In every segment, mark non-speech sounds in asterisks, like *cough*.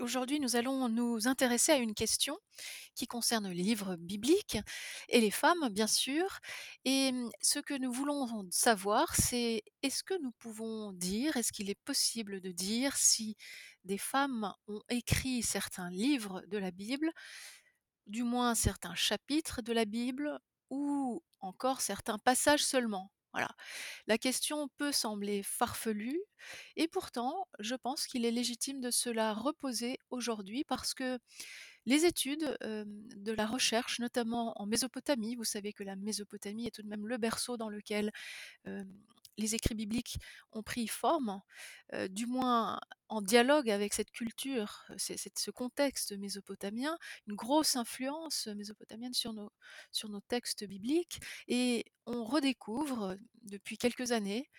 Aujourd'hui, nous allons nous intéresser à une question qui concerne les livres bibliques et les femmes, bien sûr. Et mmh, ce que nous voulons savoir, c'est est-ce que nous pouvons dire, est-ce qu'il est possible de dire si des femmes ont écrit certains livres de la Bible, du moins certains chapitres de la Bible, ou encore certains passages seulement? Voilà. La question peut sembler farfelue et pourtant, je pense qu'il est légitime de se la reposer aujourd'hui parce que les études, de la recherche, notamment en Mésopotamie, vous savez que la Mésopotamie est tout de même le berceau dans lequel, les écrits bibliques ont pris forme, du moins en dialogue avec cette culture, ce contexte mésopotamien, une grosse influence mésopotamienne sur nos textes bibliques et on redécouvre, depuis quelques années,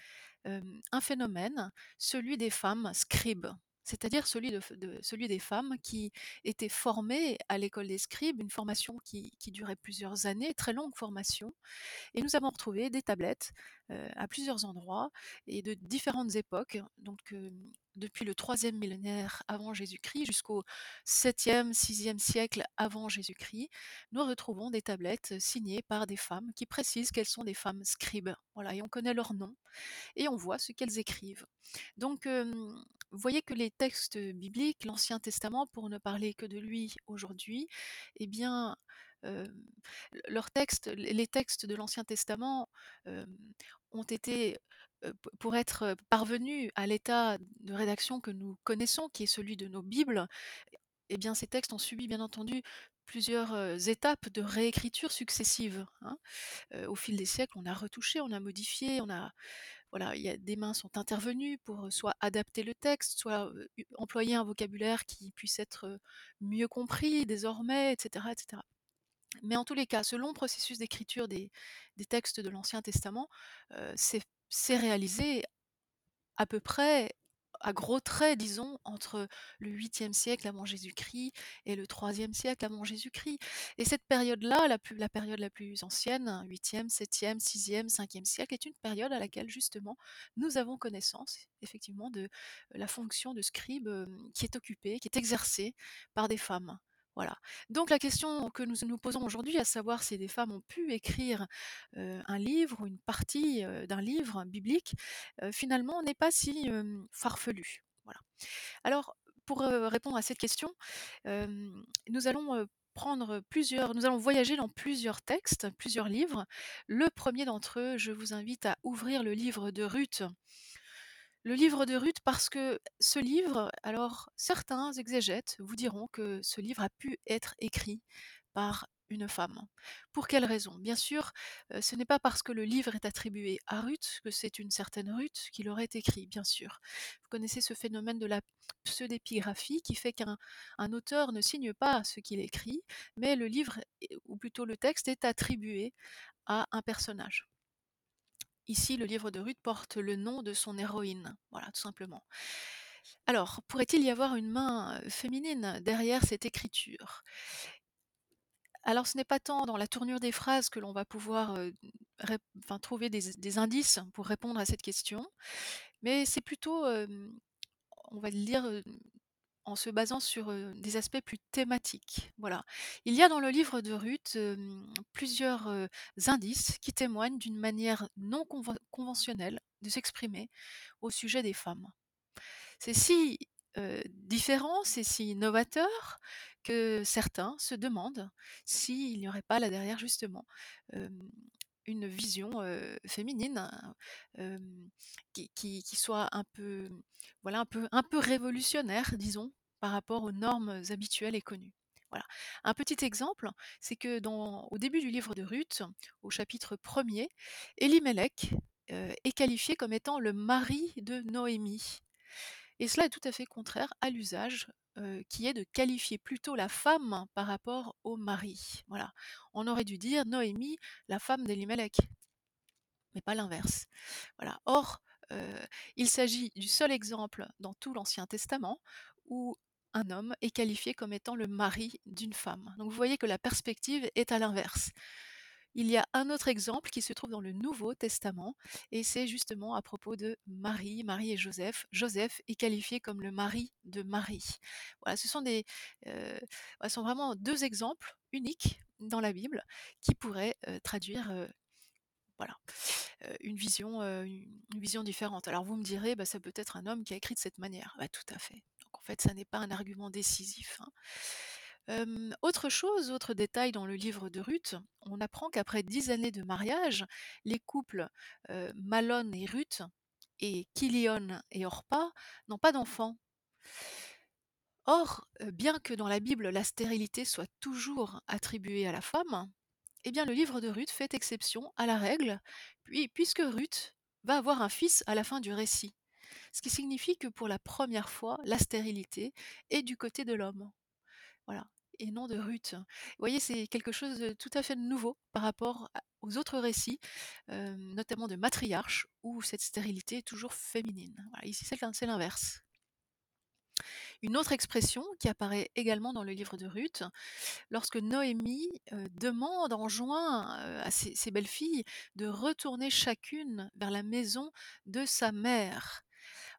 un phénomène, celui des femmes scribes. C'est-à-dire celui de celui des femmes qui étaient formées à l'école des scribes, une formation qui durait plusieurs années, très longue formation et nous avons retrouvé des tablettes, heu, à plusieurs endroits et de différentes époques, donc depuis le troisième millénaire avant Jésus-Christ jusqu'au septième, sixième siècle avant Jésus-Christ. Nous retrouvons des tablettes signées par des femmes qui précisent qu'elles sont des femmes scribes. Voilà et on connaît leur nom et on voit ce qu'elles écrivent. Donc vous voyez que les textes bibliques, l'Ancien Testament, pour ne parler que de lui aujourd'hui, eh bien, hem, leurs textes, les textes de l'Ancien Testament, hem, ont été, heu, p pour être parvenus à l'état de rédaction que nous connaissons, qui est celui de nos Bibles, eh bien ces textes ont subi bien entendu plusieurs, étapes de réécriture successives, hein. Au fil des siècles, on a retouché, on a modifié, on a des mains sont intervenues pour, soit adapter le texte, soit, employer un vocabulaire qui puisse être, mieux compris désormais et cetera et cetera. Mais en tous les cas, ce long processus d'écriture des textes de l'Ancien Testament, s'est s'est réalisé à peu près, à gros traits disons, entre le 8e siècle avant Jésus-Christ et le 3e siècle avant Jésus-Christ et cette période-là, la la période la plus ancienne, 8e, 7e, 6e, 5e siècle, est une période à laquelle justement nous avons connaissance effectivement de la fonction de scribe, hem, qui est occupée, qui est exercée par des femmes. Donc la question que nous nous posons aujourd'hui, à savoir si des femmes ont pu écrire, un livre ou une partie, d'un livre biblique, finalement n'est pas si, farfelue. Voilà. Alors pour, répondre à cette question, nous allons, prendre plusieurs nous allons voyager dans plusieurs textes, plusieurs livres. Le 1er d'entre eux, je vous invite à ouvrir le livre de Ruth. Le livre de Ruth parce que ce livre, alors certains exégètes vous diront que ce livre a pu être écrit par une femme. Pour quelle raison? Bien sûr, heu, ce n'est pas parce que le livre est attribué à Ruth que c'est une certaine Ruth qui l'aurait écrit, bien sûr. Vous connaissez ce phénomène de la pseudépigraphie qui fait qu'un un auteur ne signe pas ce qu'il écrit, mais le livre ou plutôt le texte est attribué à un personnage. Ici, le livre de Ruth porte le nom de son héroïne, voilà, tout simplement. Alors, pourrait-il y avoir une main, heu, féminine derrière cette écriture? Alors ce n'est pas tant dans la tournure des phrases que l'on va pouvoir, enfin trouver des indices pour répondre à cette question, mais c'est plutôt, hem, on va le heu, en se basant sur, des aspects plus thématiques, voilà. Il y a dans le livre de Ruth, plusieurs, indices qui témoignent d'une manière non conven conventionnelle de s'exprimer au sujet des femmes. C'est si, différent, c'est si novateur que certains se demandent s'il n'y aurait pas là derrière justement, une vision, féminine, hem, qui soit un peu, révolutionnaire disons, par rapport aux normes habituelles et connues. Voilà. Un petit exemple, c'est que dans au début du livre de Ruth, au chapitre 1er, Élimélec, heu, est qualifié comme étant le mari de Noémie et cela est tout à fait contraire à l'usage, qui est de qualifier plutôt la femme par rapport au mari. Voilà. On aurait dû dire Noémie, la femme d'Élimélec mais pas l'inverse. Or, il s'agit du seul exemple dans tout l'Ancien Testament où un homme est qualifié comme étant le mari d'une femme. Donc vous voyez que la perspective est à l'inverse. Il y a un autre exemple qui se trouve dans le Nouveau Testament et c'est justement à propos de Marie, Marie et Joseph. Joseph est qualifié comme le mari de Marie. Voilà, ce sont sont vraiment 2 exemples uniques dans la Bible qui pourraient, heu, traduire, heu, voilà, une vision, différente. Alors vous me direz: «Bah, ça peut être un homme qui a écrit de cette manière». Bah, tout à fait. En fait, ça n'est pas un argument décisif, hein. Autre chose, autre détail dans le livre de Ruth, on apprend qu'après 10 années de mariage, les couples, heu, Malon et Ruth et Kilion et Orpa n'ont pas d'enfants. Or, bien que dans la Bible la stérilité soit toujours attribuée à la femme, eh bien le livre de Ruth fait exception à la règle, puis puisque Ruth va avoir un fils à la fin du récit. Ce qui signifie que pour la première fois, la stérilité est du côté de l'homme. Voilà et non de Ruth. Vous voyez, c'est quelque chose de tout à fait nouveau par rapport aux autres récits, hem, notamment de matriarches où cette stérilité est toujours féminine. Ici c'est l'in c'est l'inverse. Une autre expression qui apparaît également dans le livre de Ruth, lorsque Noémie, heu, demande, enjoint, heu, à ses belles-filles de retourner chacune vers la maison de sa mère.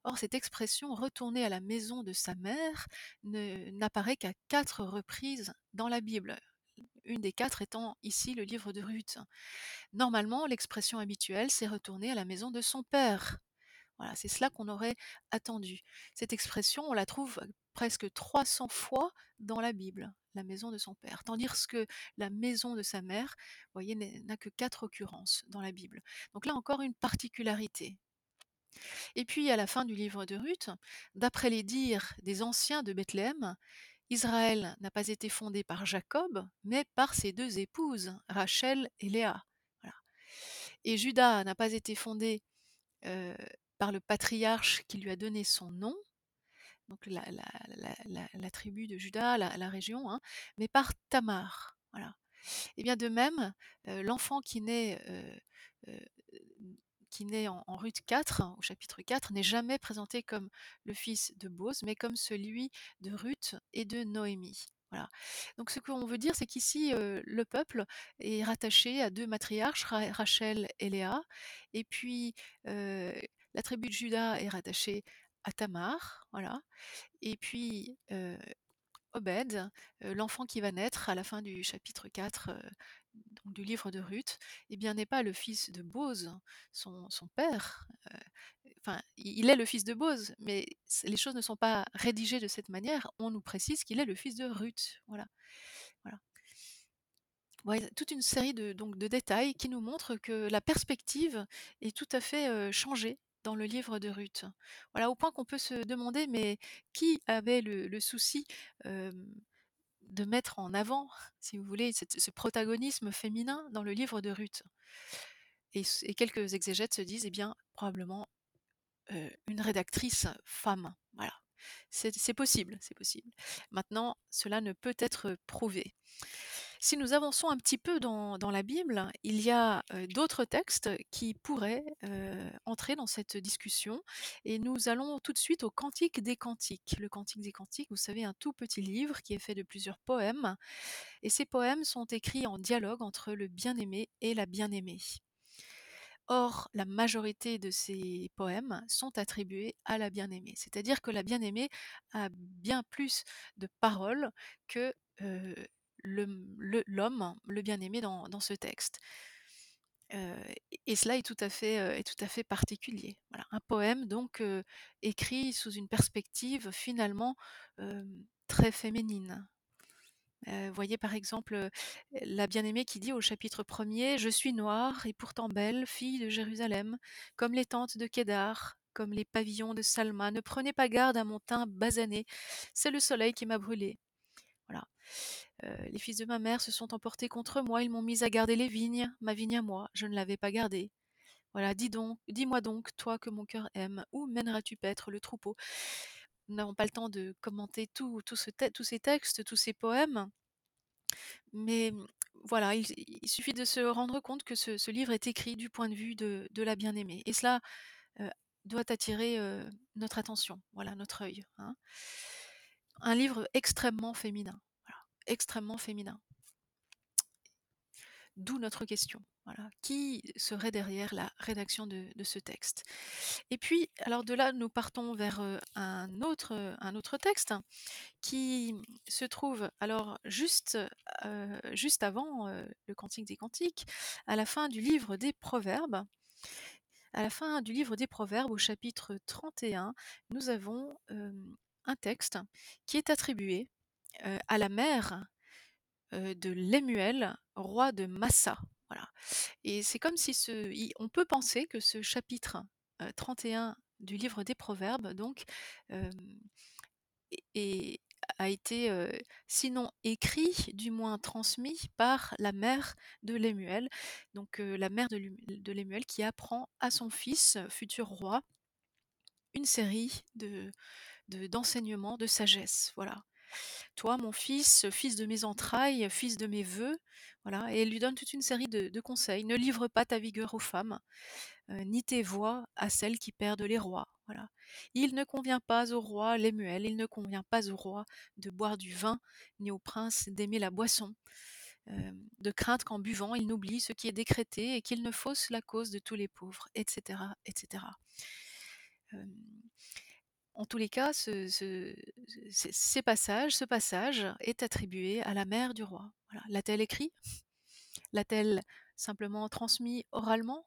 Or cette expression «retourner à la maison de sa mère» n'apparaît qu'à 4 reprises dans la Bible. Une des 4 étant ici le livre de Ruth. Normalement, l'expression habituelle, c'est retourner à la maison de son père. Voilà, c'est cela qu'on aurait attendu. Cette expression, on la trouve presque 300 fois dans la Bible, la maison de son père. Tandis que la maison de sa mère, vous voyez, n'a que quatre occurrences dans la Bible. Donc là encore une particularité. Et puis à la fin du livre de Ruth, d'après les dires des anciens de Bethléem, Israël n'a pas été fondé par Jacob, mais par ses deux épouses, Rachel et Léa. Et Judas n'a pas été fondé euh, par le patriarche qui lui a donné son nom, donc la, tribu de Juda, la, région, hein, mais par Tamar. Et bien de même, euh, l'enfant qui naît, euh, qui naît en, en Ruth 4, hein, au chapitre 4, n'est jamais présenté comme le fils de Boz, mais comme celui de Ruth et de Noémie. Voilà. Donc ce qu'on veut dire, c'est qu'ici, euh, le peuple est rattaché à deux matriarches, Ra- Rachel et Léa, et puis euh, la tribu de Juda est rattachée à Tamar, voilà. Et puis euh, Obed, heu, l'enfant qui va naître à la fin du chapitre 4, heu, donc du livre de Ruth, eh bien n'est pas le fils de Boz, son son père, i il est le fils de Boz, mais les choses ne sont pas rédigées de cette manière. On nous précise qu'il est le fils de Ruth, voilà, voilà. Toute une série de donc de détails qui nous montrent que la perspective est tout à fait, heu, changée dans le livre de Ruth. Voilà, au point qu'on peut se demander, mais qui avait le souci, hem de mettre en avant, si vous voulez, ce protagonisme féminin dans le livre de Ruth. Et quelques exégètes se disent, eh bien, probablement, heu, une rédactrice femme, voilà. C'est possible, c'est possible. Maintenant, cela ne peut être prouvé. Si nous avançons un petit peu dans la Bible, il y a, d'autres textes qui pourraient, entrer dans cette discussion et nous allons tout de suite au Cantique des Cantiques. Le Cantique des Cantiques, vous savez, un tout petit livre qui est fait de plusieurs poèmes et ces poèmes sont écrits en dialogue entre le bien-aimé et la bien-aimée. Or, la majorité de ces poèmes sont attribués à la bien-aimée, c'est-à-dire que la bien-aimée a bien plus de paroles que, l'homme, le bien-aimé dans ce texte. Heu et cela est tout à fait, heu, est tout à fait particulier. Voilà, un poème donc, heu, écrit sous une perspective finalement, très féminine. Voyez par exemple, la bien-aimée qui dit au chapitre 1er: «Je suis noire et pourtant belle, fille de Jérusalem, comme les tentes de Kédar, comme les pavillons de Salma. Ne prenez pas garde à mon teint basané, c'est le soleil qui m'a brûlée». Voilà. Heu, «Les fils de ma mère se sont emportés contre moi, ils m'ont mise à garder les vignes, ma vigne à moi, je ne l'avais pas gardée. Voilà, dis donc dis-moi donc, toi que mon cœur aime, où mèneras-tu paître le troupeau?» Nous n'avons pas le temps de commenter tout tous ces textes, tous ces poèmes. Mais mmh, voilà, il suffit de se rendre compte que ce livre est écrit du point de vue de la bien-aimée et cela, heu, doit attirer, heu, notre attention, voilà, notre œil, hein. Un livre extrêmement féminin, extrêmement féminin. D'où notre question. Voilà. Qui serait derrière la rédaction de ce texte? Et puis, alors de là, nous partons vers, autre, heu, un autre texte qui se trouve alors juste, heu, juste avant, le Cantique des cantiques, à la fin du livre des Proverbes. À la fin du livre des Proverbes, au chapitre 31, nous avons, un texte qui est attribué, à la mère, de Lemuel, roi de Massa. Voilà et c'est comme si ce on peut penser que ce chapitre, heu, 31 du livre des Proverbes donc, a été, sinon écrit, du moins transmis par la mère de Lemuel. Donc, la mère de de Lemuel qui apprend à son fils, futur roi une série de de d'enseignements, de sagesse, voilà. «Toi mon fils, fils de mes entrailles, fils de mes vœux», voilà et lui donne toute une série de conseils. «Ne livre pas ta vigueur aux femmes, heu, ni tes voies à celles qui perdent les rois», voilà. «Il ne convient pas au roi Lemuel, il ne convient pas au roi de boire du vin, ni au prince d'aimer la boisson, de crainte qu'en buvant, il n'oublie ce qui est décrété et qu'il ne fausse la cause de tous les pauvres» et cetera et cetera. Hem, en tous les cas, ce passage est attribué à la mère du roi. L'a-t-elle écrit? L'a-t-elle simplement transmis oralement?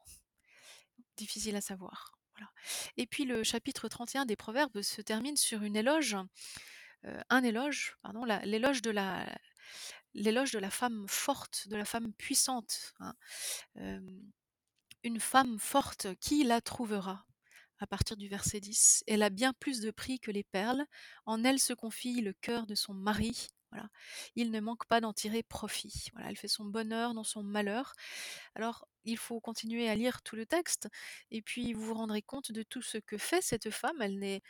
Difficile à savoir, et puis le chapitre 31 des Proverbes se termine sur une éloge, heu, un éloge, pardon, l'éloge de la femme forte, de la femme puissante, hein. Hem, «Une femme forte, qui la trouvera?» À partir du verset 10. «Elle a bien plus de prix que les perles, en elle se confie le cœur de son mari», voilà. «Il ne manque pas d'en tirer profit». Voilà, elle fait son bonheur dans son malheur. Alors, il faut continuer à lire tout le texte et puis vous vous rendrez compte de tout ce que fait cette femme. Elle n'est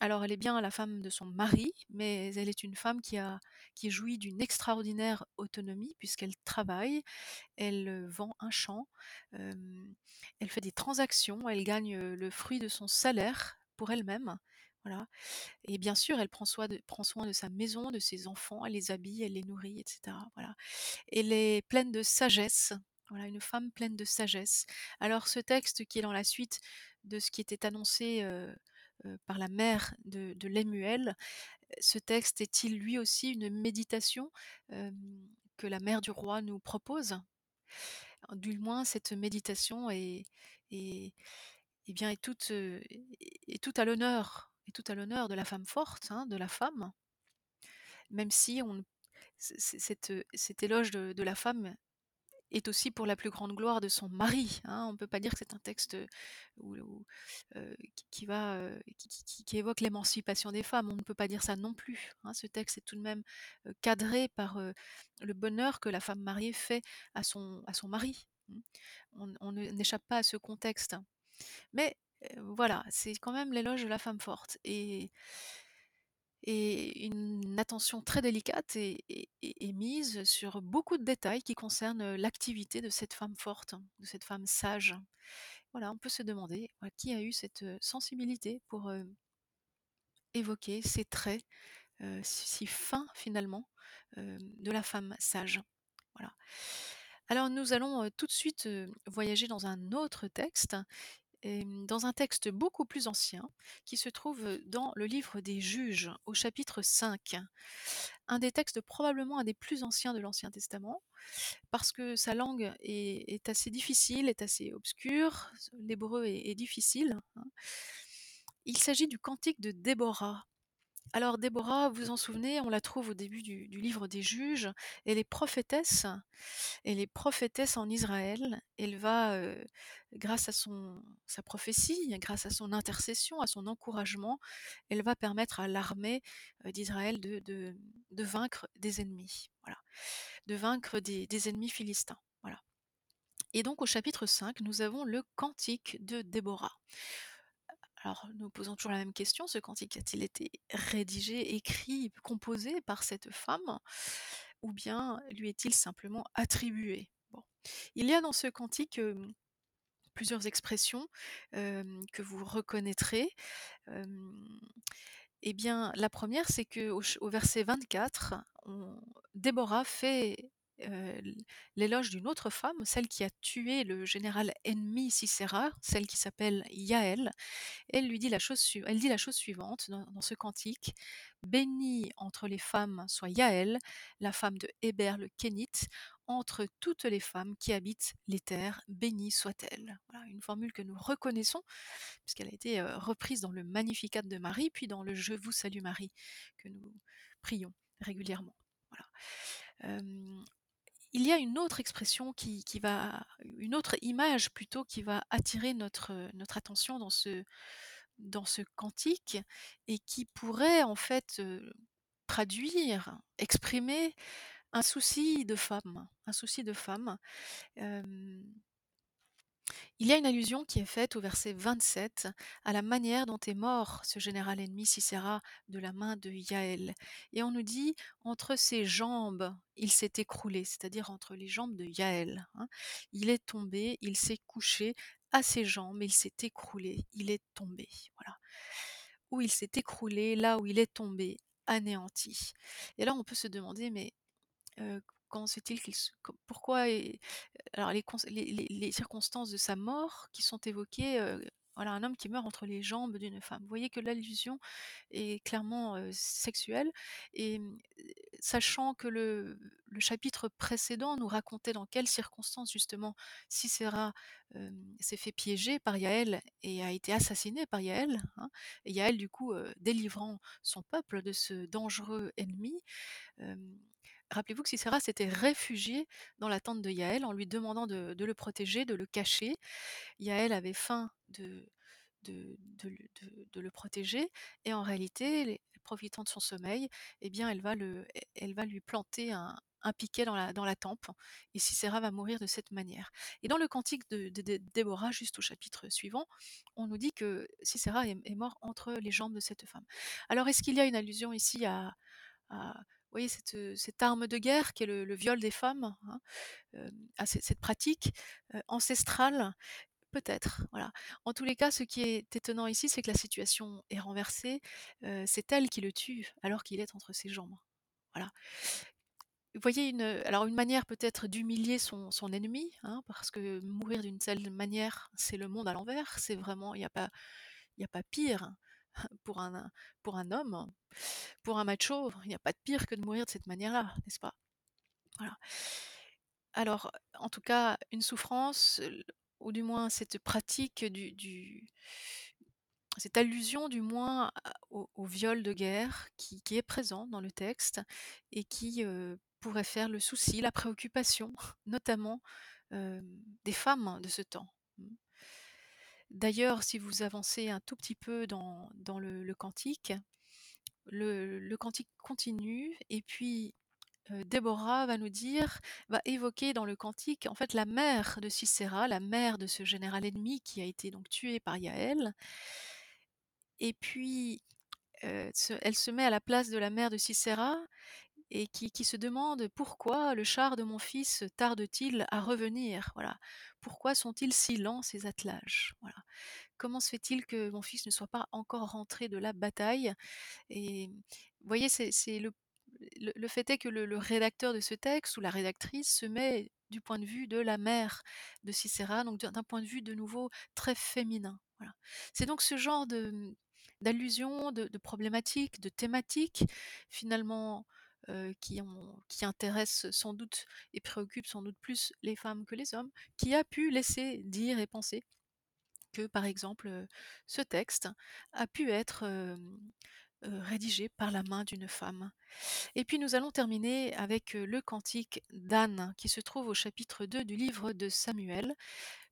alors elle est bien la femme de son mari, mais elle est une femme qui a qui jouit d'une extraordinaire autonomie puisqu'elle travaille, elle, vend un champ, elle fait des transactions, elle gagne, le fruit de son salaire pour elle-même, voilà et bien sûr, elle prend soin de prend soin de sa maison, de ses enfants, elle les habille, elle les nourrit et cetera, voilà. Elle est pleine de sagesse, voilà, une femme pleine de sagesse. Alors ce texte qui est dans la suite de ce qui était annoncé, par la mère de Lemuel, ce texte est-il lui aussi une méditation, que la mère du roi nous propose? Du moins cette méditation est est et bien, est toute, heu, est est toute à l'honneur est toute à l'honneur de la femme forte, hein, de la femme. Même si on ne c c cet, heu, cet éloge de de la femme est aussi pour la plus grande gloire de son mari, hein. On peut pas dire que c'est un texte, heu, qui va, heu, qui évoque l'émancipation des femmes. On ne peut pas dire ça non plus, hein. Ce texte est tout de même, heu, cadré par, le bonheur que la femme mariée fait à son à son mari, mmh. On on ne n'échappe pas à ce contexte. Mais, voilà, c'est quand même l'éloge de la femme forte et et une attention très délicate est mise sur beaucoup de détails qui concernent, l'activité de cette femme forte, de cette femme sage. Voilà, on peut se demander, qui a eu cette, sensibilité pour, évoquer ces traits, si fins finalement, de la femme sage. Voilà. Alors nous allons, tout de suite, voyager dans un autre texte, dans un texte beaucoup plus ancien qui se trouve dans le livre des Juges au chapitre 5. Un des textes probablement un des plus anciens de l'Ancien Testament parce que sa langue est assez difficile, est assez obscure, l'hébreu est est difficile, hein. Il s'agit du cantique de Déborah. Alors Déborah, vous vous en souvenez, on la trouve au début du livre des Juges. Elle est prophétesse, elle est prophétesse en Israël. Elle va, grâce à sa prophétie, grâce à son intercession, à son encouragement, elle va permettre à l'armée, d'Israël de vaincre des ennemis, voilà. De vaincre des des ennemis philistins, voilà. Et donc au chapitre 5, nous avons le cantique de Déborah. Alors nous posons toujours la même question, ce cantique a-t-il été rédigé, écrit, composé par cette femme? Ou bien lui est-il simplement attribué? Il y a dans ce cantique, plusieurs expressions, que vous reconnaîtrez. Et bien la 1re c'est ch au verset 24, on Déborah fait heu, l'éloge d'une autre femme, celle qui a tué le général ennemi Sisera, celle qui s'appelle Yaël. Elle lui dit la chose suivante dans ce cantique: «Bénie entre les femmes soit Yaël, la femme de Héber le Kénite, entre toutes les femmes qui habitent les terres, bénie soit-elle». Voilà une formule que nous reconnaissons puisqu'elle a été, heu, reprise dans le Magnificat de Marie, puis dans le Je vous salue Marie que nous prions régulièrement. Hem, il y a une autre expression qui va une autre image plutôt qui va attirer notre, notre attention dans ce dans ce cantique et qui pourrait en fait, heu, traduire, exprimer un souci de femme un souci de femme. Il y a une allusion qui est faite au verset 27 à la manière dont est mort ce général ennemi Sisera de la main de Yaël et on nous dit: «Entre ses jambes, il s'est écroulé», c'est-à-dire entre les jambes de Yaël, hein. Il est tombé, il s'est couché à ses jambes, il s'est écroulé, il est tombé, voilà. Où il s'est écroulé, là où il est tombé, anéanti et là on peut se demander mais, heu, pourquoi alors les cons les les les circonstances de sa mort qui sont évoquées, voilà un homme qui meurt entre les jambes d'une femme. Vous voyez que l'allusion est clairement, sexuelle et mmh, sachant que le chapitre précédent nous racontait dans quelles circonstances justement hem, s'est fait piéger par Yaël et a été assassiné par Yaël, hein et Yaël du coup, délivrant son peuple de ce dangereux ennemi. Rappelez-vous que Sisera s'était réfugié dans la tente de Yaël en lui demandant de le protéger, de le cacher. Yaël avait faim de de le protéger et en réalité, profitant de son sommeil et bien elle va le elle va lui planter un piquet dans la dans la tempe et Sisera va mourir de cette manière et dans le cantique de de Dé Déborah, juste au chapitre suivant, on nous dit que Sisera est mort entre les jambes de cette femme. Alors est-ce qu'il y a une allusion ici à voyez cette, cette arme de guerre qui est le viol des femmes, hein, cette pratique, ancestrale? Peut-être, voilà. En tous les cas, ce qui est étonnant ici, c'est que la situation est renversée, c'est elle qui le tue alors qu'il est entre ses jambes. Voilà. Vous voyez une, alors une manière peut-être d'humilier son son ennemi, hein, parce que mourir d'une telle manière, c'est le monde à l'envers, c'est vraiment il a il y a pas pire *laughs* pour un pour un homme, pour un macho, il y a pas de pire que de mourir de cette manière-là, n'est-ce pas? Alors, en tout cas, une souffrance, ou du moins cette pratique du du cette allusion du moins au viol de guerre qui est présent dans le texte et qui, heu, pourrait faire le souci, la préoccupation, *laughs* notamment, hem, des femmes de ce temps. D'ailleurs, si vous avancez un tout petit peu dans le cantique, le cantique continue et puis, heu, Déborah va nous dire va évoquer dans le cantique, en fait, la mère de Sisera, la mère de ce général ennemi qui a été donc tué par Yaël et puis, se elle se met à la place de la mère de Sisera et qui qui se demande: «Pourquoi le char de mon fils tarde-t-il à revenir?» voilà. «Pourquoi sont-ils si lents ces attelages?» voilà. «Comment se fait-il que mon fils ne soit pas encore rentré de la bataille?» et voyez, c'est le le fait est que le rédacteur de ce texte ou la rédactrice se met du point de vue de la mère de Sisera, donc d'un point de vue de nouveau très féminin, voilà. C'est donc ce genre de, de de problématiques, de thématiques finalement, qui ont qui intéressent sans doute et préoccupent sans doute plus les femmes que les hommes, qui a pu laisser dire et penser que, par exemple, heu, ce texte a pu être, heu, rédigé par la main d'une femme. Et puis nous allons terminer avec, heu, le cantique d'Anne qui se trouve au chapitre 2 du livre de Samuel.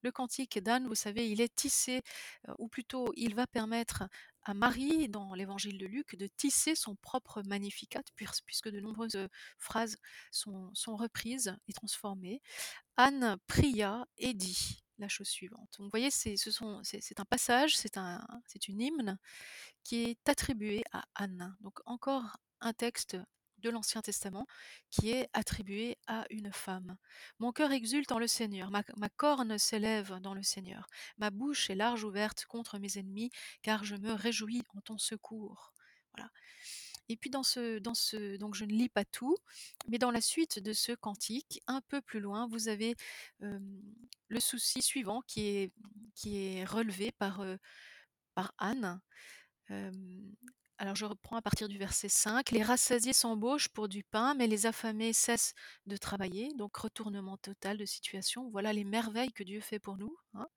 Le cantique d'Anne, vous savez, il est tissé, heu, ou plutôt il va permettre à Marie, dans l'évangile de Luc, de tisser son propre Magnificat puisque de nombreuses, phrases sont reprises et transformées. Anne pria et dit la chose suivante. Donc vous voyez, c'est un passage, c'est un une hymne qui est attribuée à Anne. Donc encore un texte de l'Ancien Testament qui est attribué à une femme. «Mon cœur exulte en le Seigneur, ma ma corne s'élève dans le Seigneur. Ma bouche est large ouverte contre mes ennemis, car je me réjouis en ton secours». Voilà. Et puis dans ce dans ce donc je ne lis pas tout, mais dans la suite de ce cantique, un peu plus loin, vous avez, le souci suivant qui est qui est relevé par, Anne. Alors je reprends à partir du verset 5: «Les rassasiés s'embauchent pour du pain, mais les affamés cessent de travailler», donc retournement total de situation. Voilà les merveilles que Dieu fait pour nous, hein.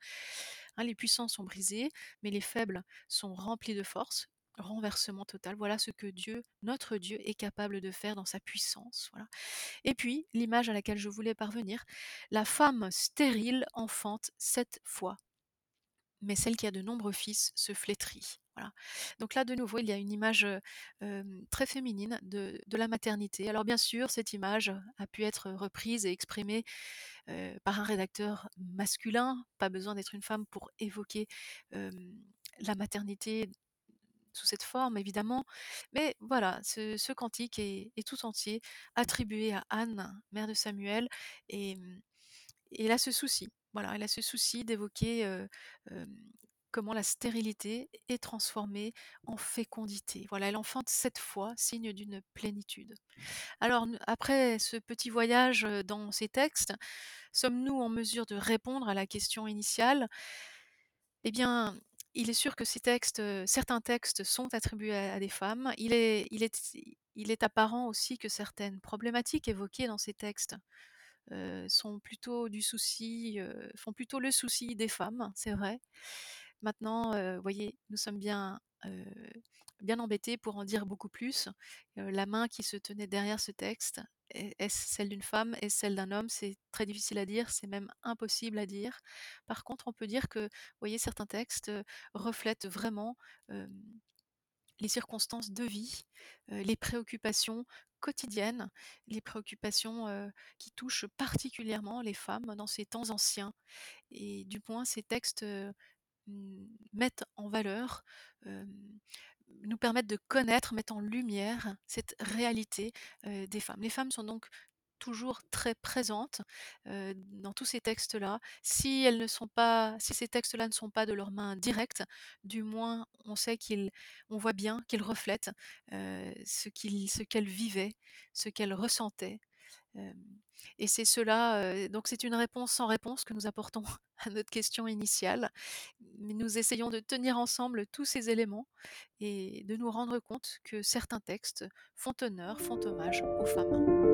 Hein, les puissants sont brisés, mais les faibles sont remplis de force. Renversement total, voilà ce que Dieu, notre Dieu, est capable de faire dans sa puissance, voilà. Et puis, l'image à laquelle je voulais parvenir, la femme stérile enfante 7 fois mais celle qui a de nombreux fils se flétrit. Voilà. Donc là, de nouveau, il y a une image euh, euh, très féminine de, la maternité. Alors bien sûr, cette image a pu être reprise et exprimée euh, par un rédacteur masculin. Pas besoin d'être une femme pour évoquer la maternité sous cette forme, évidemment. Mais voilà, ce, cantique est, tout entier attribué à Anne, mère de Samuel, et, et elle a ce souci. Voilà, elle a ce souci d'évoquer comment la stérilité est transformée en fécondité. Voilà, elle enfante cette fois, signe d'une plénitude. Alors, après ce petit voyage dans ces textes, sommes-nous en mesure de répondre à la question initiale? Eh bien, il est sûr que ces textes, certains textes sont attribués à, des femmes. Il est, apparent aussi que certaines problématiques évoquées dans ces textes sont plutôt du souci, font plutôt le souci des femmes, c'est vrai. Maintenant, heu, voyez, nous sommes bien, bien embêtés pour en dire beaucoup plus. La main qui se tenait derrière ce texte, est est-ce celle d'une femme? Est-ce celle d'un homme? C'est très difficile à dire, c'est même impossible à dire. Par contre, on peut dire que, voyez, certains textes, reflètent vraiment, les circonstances de vie, les préoccupations quotidiennes, les préoccupations, qui touchent particulièrement les femmes dans ces temps anciens et du moins ces textes, mettent en valeur, nous permettent de connaître, mettent en lumière cette réalité, des femmes. Les femmes sont donc toujours très présentes, dans tous ces textes-là. Si ces textes-là ne sont pas de leurs mains directes, du moins on sait qu'ils on voit bien qu'ils reflètent, ce qu'elles vivaient, ce qu'elles ressentaient. Et c'est cela, donc c'est une réponse sans réponse que nous apportons *laughs* à notre question initiale. Mais nous essayons de tenir ensemble tous ces éléments et de nous rendre compte que certains textes font honneur, font hommage aux femmes.